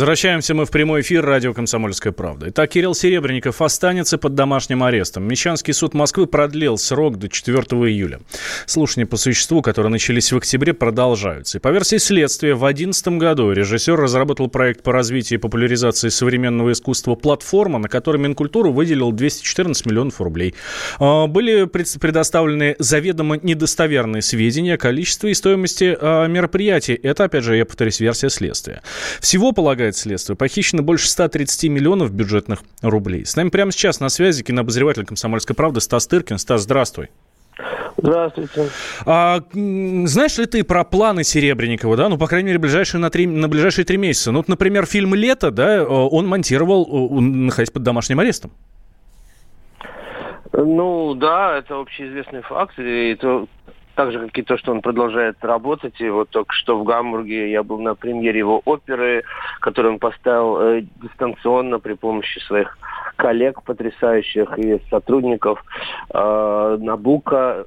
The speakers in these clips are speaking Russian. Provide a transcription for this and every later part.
Возвращаемся мы в прямой эфир радио «Комсомольская правда». Итак, Кирилл Серебренников останется под домашним арестом. Мещанский суд Москвы продлил срок до 4 июля. Слушания по существу, которые начались в октябре, продолжаются. И по версии следствия, в 2011 году режиссер разработал проект по развитию и популяризации современного искусства «Платформа», на которой Минкультуру выделил 214 миллионов рублей. А, были предоставлены заведомо недостоверные сведения о количестве и стоимости а, мероприятий. Это, опять же, я повторюсь, версия следствия. Всего, полагаю, полагает следствие, похищено больше 130 миллионов бюджетных рублей. С нами прямо сейчас на связи кинообозреватель «Комсомольской правды» Стас Тыркин. Стас, здравствуй. Здравствуйте. А, знаешь ли ты про планы Серебренникова, да? Ну, по крайней мере, ближайшие на, три, на ближайшие три месяца. Ну, вот, например, фильм «Лето», да, он монтировал, находясь под домашним арестом. Ну, да, это общеизвестный факт. И это так же, как и то, что он продолжает работать. И вот только что в Гамбурге я был на премьере его оперы, которую он поставил э, дистанционно при помощи своих коллег потрясающих и сотрудников. Э, Набука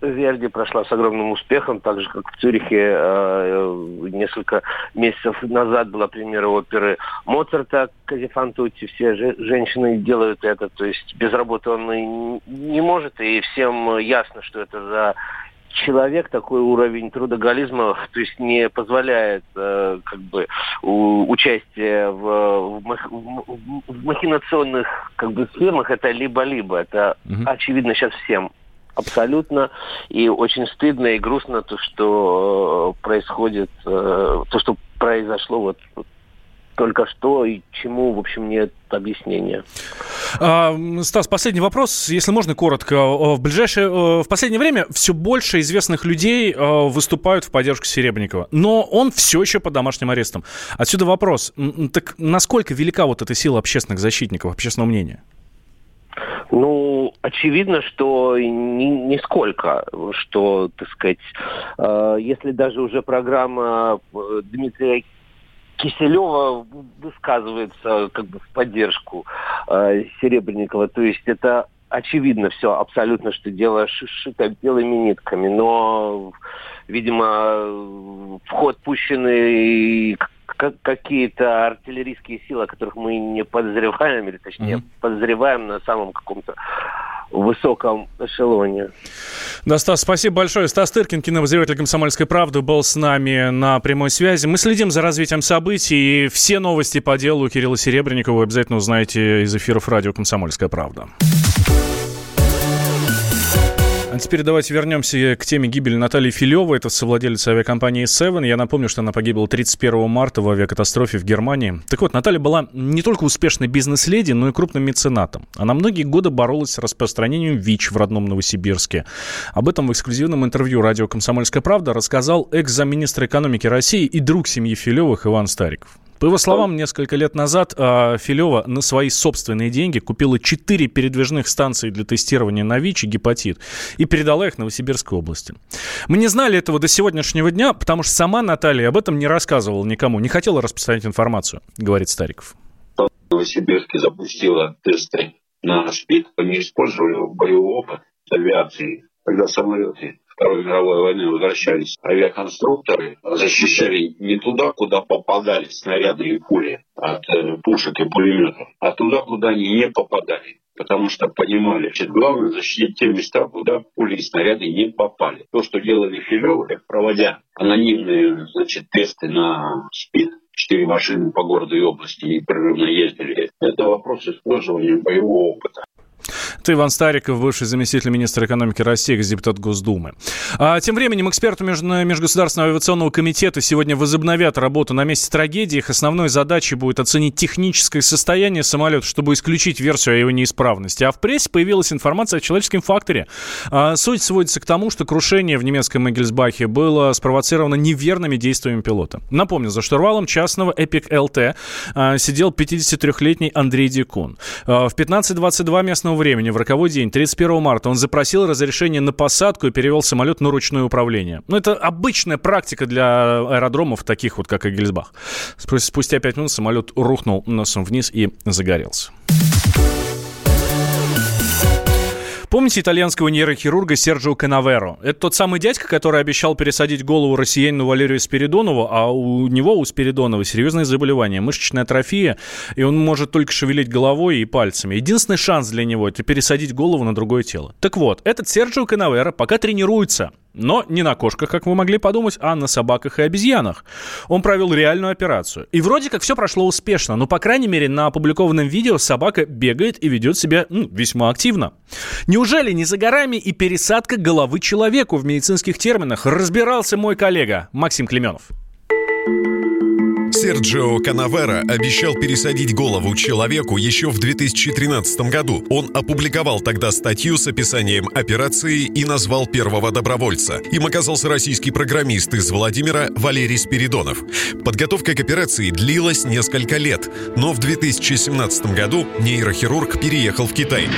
Верди прошла с огромным успехом, так же, как в Цюрихе э, несколько месяцев назад была премьера оперы Моцарта Казифантути. Все же, женщины делают это, то есть без работы он и не может, и всем ясно, что это за человек такой уровень трудоголизма, то есть не позволяет э, как бы у, участие в, в, в, в махинационных как бы схемах, это либо-либо, это угу. очевидно сейчас всем абсолютно. И очень стыдно и грустно то, что э, происходит, э, то, что произошло вот только что и чему, в общем, нет объяснения. А, Стас, последний вопрос, если можно коротко. В ближайшее, в последнее время все больше известных людей выступают в поддержку Серебренникова, но он все еще под домашним арестом. Отсюда вопрос, так насколько велика вот эта сила общественных защитников, общественного мнения? Ну, очевидно, что ни, нисколько, что, так сказать, э, если даже уже программа э, Дмитрия Киселева высказывается как бы в поддержку э, Серебренникова. То есть это очевидно все абсолютно, что дело шито белыми нитками, но, видимо, в ход пущены какие-то артиллерийские силы, о которых мы не подозреваем, или точнее mm-hmm. подозреваем на самом каком-то высоком эшелоне. Да, Стас, спасибо большое. Стас Тыркин, кинообозреватель «Комсомольской правды», был с нами на прямой связи. Мы следим за развитием событий, и все новости по делу Кирилла Серебренникова вы обязательно узнаете из эфиров радио «Комсомольская правда». А теперь давайте вернемся к теме гибели Натальи Филевой. Это совладелец авиакомпании Seven. Я напомню, что она погибла 31 марта в авиакатастрофе в Германии. Так вот, Наталья была не только успешной бизнес-леди, но и крупным меценатом. Она многие годы боролась с распространением ВИЧ в родном Новосибирске. Об этом в эксклюзивном интервью радио «Комсомольская правда» рассказал экс-замминистра экономики России и друг семьи Филевых Иван Стариков. По его словам, несколько лет назад э, Филева на свои собственные деньги купила 4 передвижных станции для тестирования на ВИЧ и гепатит и передала их Новосибирской области. Мы не знали этого до сегодняшнего дня, потому что сама Наталья об этом не рассказывала никому, не хотела распространять информацию, говорит Стариков. Новосибирске запустила тесты на СПИД, они использовали боевой опыт авиации, когда самолеты Второй мировой войны возвращались авиаконструкторы, защищали не туда, куда попадали снаряды и пули от э, пушек и пулеметов, а туда, куда они не попадали. Потому что понимали, что главное защитить те места, куда пули и снаряды не попали. То, что делали Филевы, проводя анонимные значит, тесты на СПИД, четыре машины по городу и области непрерывно ездили. Это вопрос использования боевого опыта. Это Иван Стариков, бывший заместитель министра экономики России, депутат Госдумы. А тем временем эксперты Межгосударственного авиационного комитета сегодня возобновят работу на месте трагедии. Их основной задачей будет оценить техническое состояние самолета, чтобы исключить версию о его неисправности. А в прессе появилась информация о человеческом факторе. А, суть сводится к тому, что крушение в немецком Эгельсбахе было спровоцировано неверными действиями пилота. Напомню, за штурвалом частного Epic LT а, сидел 53-летний Андрей Дикун. А, в 15.22 местного времени в роковой день, 31 марта, он запросил разрешение на посадку и перевел самолет на ручное управление. Ну, это обычная практика для аэродромов, таких вот, как Эгельсбах. Спустя 5 минут самолет рухнул носом вниз и загорелся. Помните итальянского нейрохирурга Серджио Канаверо? Это тот самый дядька, который обещал пересадить голову россиянину Валерию Спиридонову, а у него, у Спиридонова, серьезное заболевание, мышечная атрофия, и он может только шевелить головой и пальцами. Единственный шанс для него – это пересадить голову на другое тело. Так вот, этот Серджио Канаверо пока тренируется – но не на кошках, как вы могли подумать, а на собаках и обезьянах. Он провел реальную операцию. И вроде как все прошло успешно, но, по крайней мере, на опубликованном видео собака бегает и ведет себя ну, весьма активно. Неужели не за горами и пересадка головы человеку в медицинских терминах разбирался мой коллега Максим Клеменов? Серджио Канавера обещал пересадить голову человеку еще в 2013 году. Он опубликовал тогда статью с описанием операции и назвал первого добровольца. Им оказался российский программист из Владимира Валерий Спиридонов. Подготовка к операции длилась несколько лет, но в 2017 году нейрохирург переехал в Китай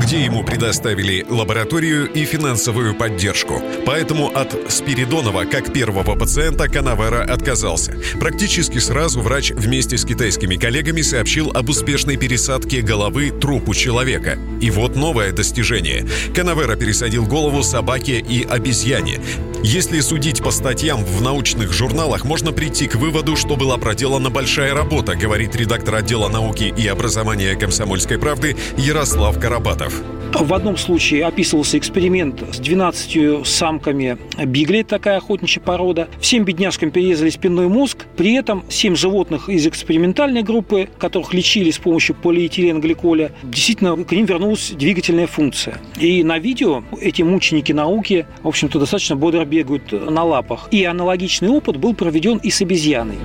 где ему предоставили лабораторию и финансовую поддержку. Поэтому от Спиридонова, как первого пациента, Канавера отказался. Практически сразу врач вместе с китайскими коллегами сообщил об успешной пересадке головы трупу человека. И вот новое достижение. Канавера пересадил голову собаке и обезьяне. Если судить по статьям в научных журналах, можно прийти к выводу, что была проделана большая работа, говорит редактор отдела науки и образования комсомольской правды Ярослав Карабатов. В одном случае описывался эксперимент с 12 самками бигли, такая охотничья порода. Всем бедняжкам перерезали спинной мозг. При этом 7 животных из экспериментальной группы, которых лечили с помощью полиэтиленгликоля, действительно к ним вернулась двигательная функция. И на видео эти мученики науки, в общем-то, достаточно бодро бегают на лапах. И аналогичный опыт был проведен и с обезьяной.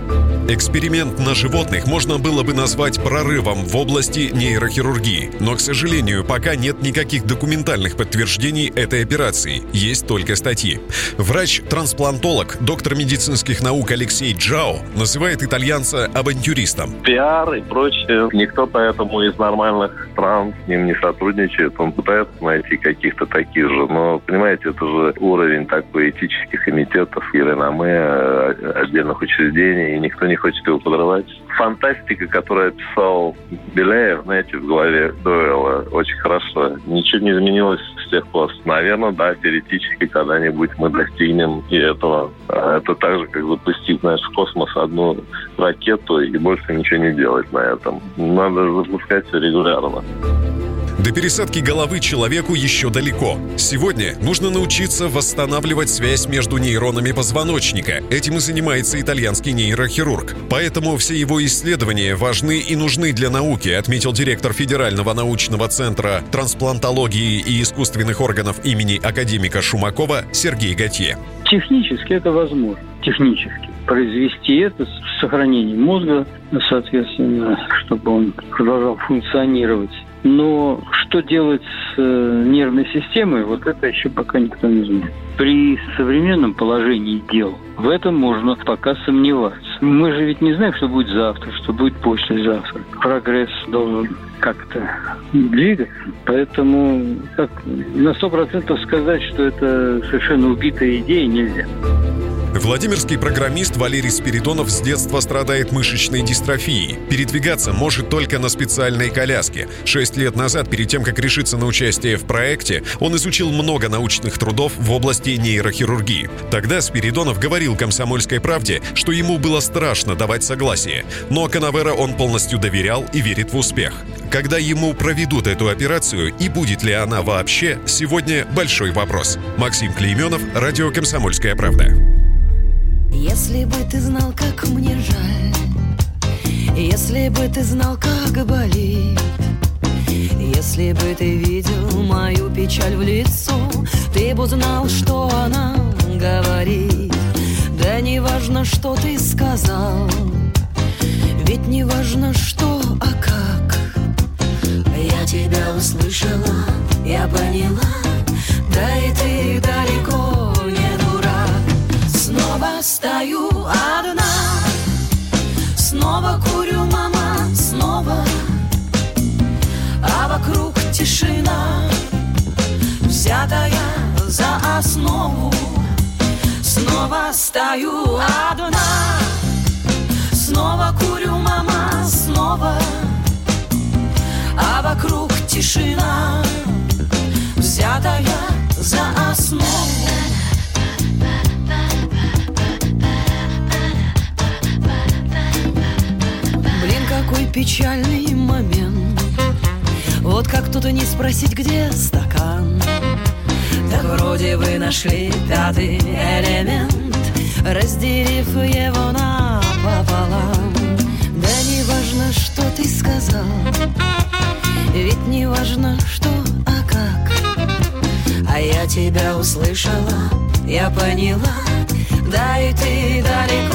Эксперимент на животных можно было бы назвать прорывом в области нейрохирургии, но, к сожалению, пока нет никаких документальных подтверждений этой операции, есть только статьи. Врач-трансплантолог, доктор медицинских наук Алексей Джао называет итальянца авантюристом. Пиар и прочее. Никто поэтому из нормальных стран с ним не сотрудничает. Он пытается найти каких-то таких же. Но, понимаете, это же уровень такой этических комитетов и реноме э, отдельных учреждений, и никто не хочет его подрывать. Фантастика, которую описал Беляев, знаете, в главе Дуэла, очень хорошо. Ничего не изменилось с тех пор. Наверное, да, теоретически когда-нибудь мы достигнем и этого. А это так же, как запустить, знаешь, в космос одну ракету и больше ничего не делать на этом. Надо запускать все регулярно. До пересадки головы человеку еще далеко. Сегодня нужно научиться восстанавливать связь между нейронами позвоночника. Этим и занимается итальянский нейрохирург. Поэтому все его исследования важны и нужны для науки, отметил директор Федерального научного центра трансплантологии и искусственных органов имени академика Шумакова Сергей Готье. Технически это возможно. Технически произвести это с сохранением мозга, соответственно, чтобы он продолжал функционировать но что делать с э, нервной системой, вот это еще пока никто не знает. При современном положении дел в этом можно пока сомневаться. Мы же ведь не знаем, что будет завтра, что будет послезавтра. Прогресс должен как-то двигаться. Поэтому как, на сто процентов сказать, что это совершенно убитая идея, нельзя. Владимирский программист Валерий Спиридонов с детства страдает мышечной дистрофией. Передвигаться может только на специальной коляске. Шесть лет назад, перед тем, как решиться на участие в проекте, он изучил много научных трудов в области нейрохирургии. Тогда Спиридонов говорил «Комсомольской правде», что ему было страшно давать согласие. Но Канавера он полностью доверял и верит в успех. Когда ему проведут эту операцию и будет ли она вообще, сегодня большой вопрос. Максим Клейменов, Радио «Комсомольская правда». Если бы ты знал, как мне жаль Если бы ты знал, как болит Если бы ты видел мою печаль в лицо Ты бы знал, что она говорит. Да не важно, что ты сказал Ведь не важно, что, а как. Я тебя услышала, я поняла Да и ты стою одна. Снова курю, мама, снова. А вокруг тишина Взятая за основу. Снова стою одна. Снова курю, мама, снова. А вокруг тишина Взятая за основу. печальный момент. Вот как тут и не спросить, где стакан. Так вроде вы нашли пятый элемент Разделив его напополам. Да не важно, что ты сказал Ведь не важно, что, а как. А я тебя услышала, я поняла Да и ты далеко.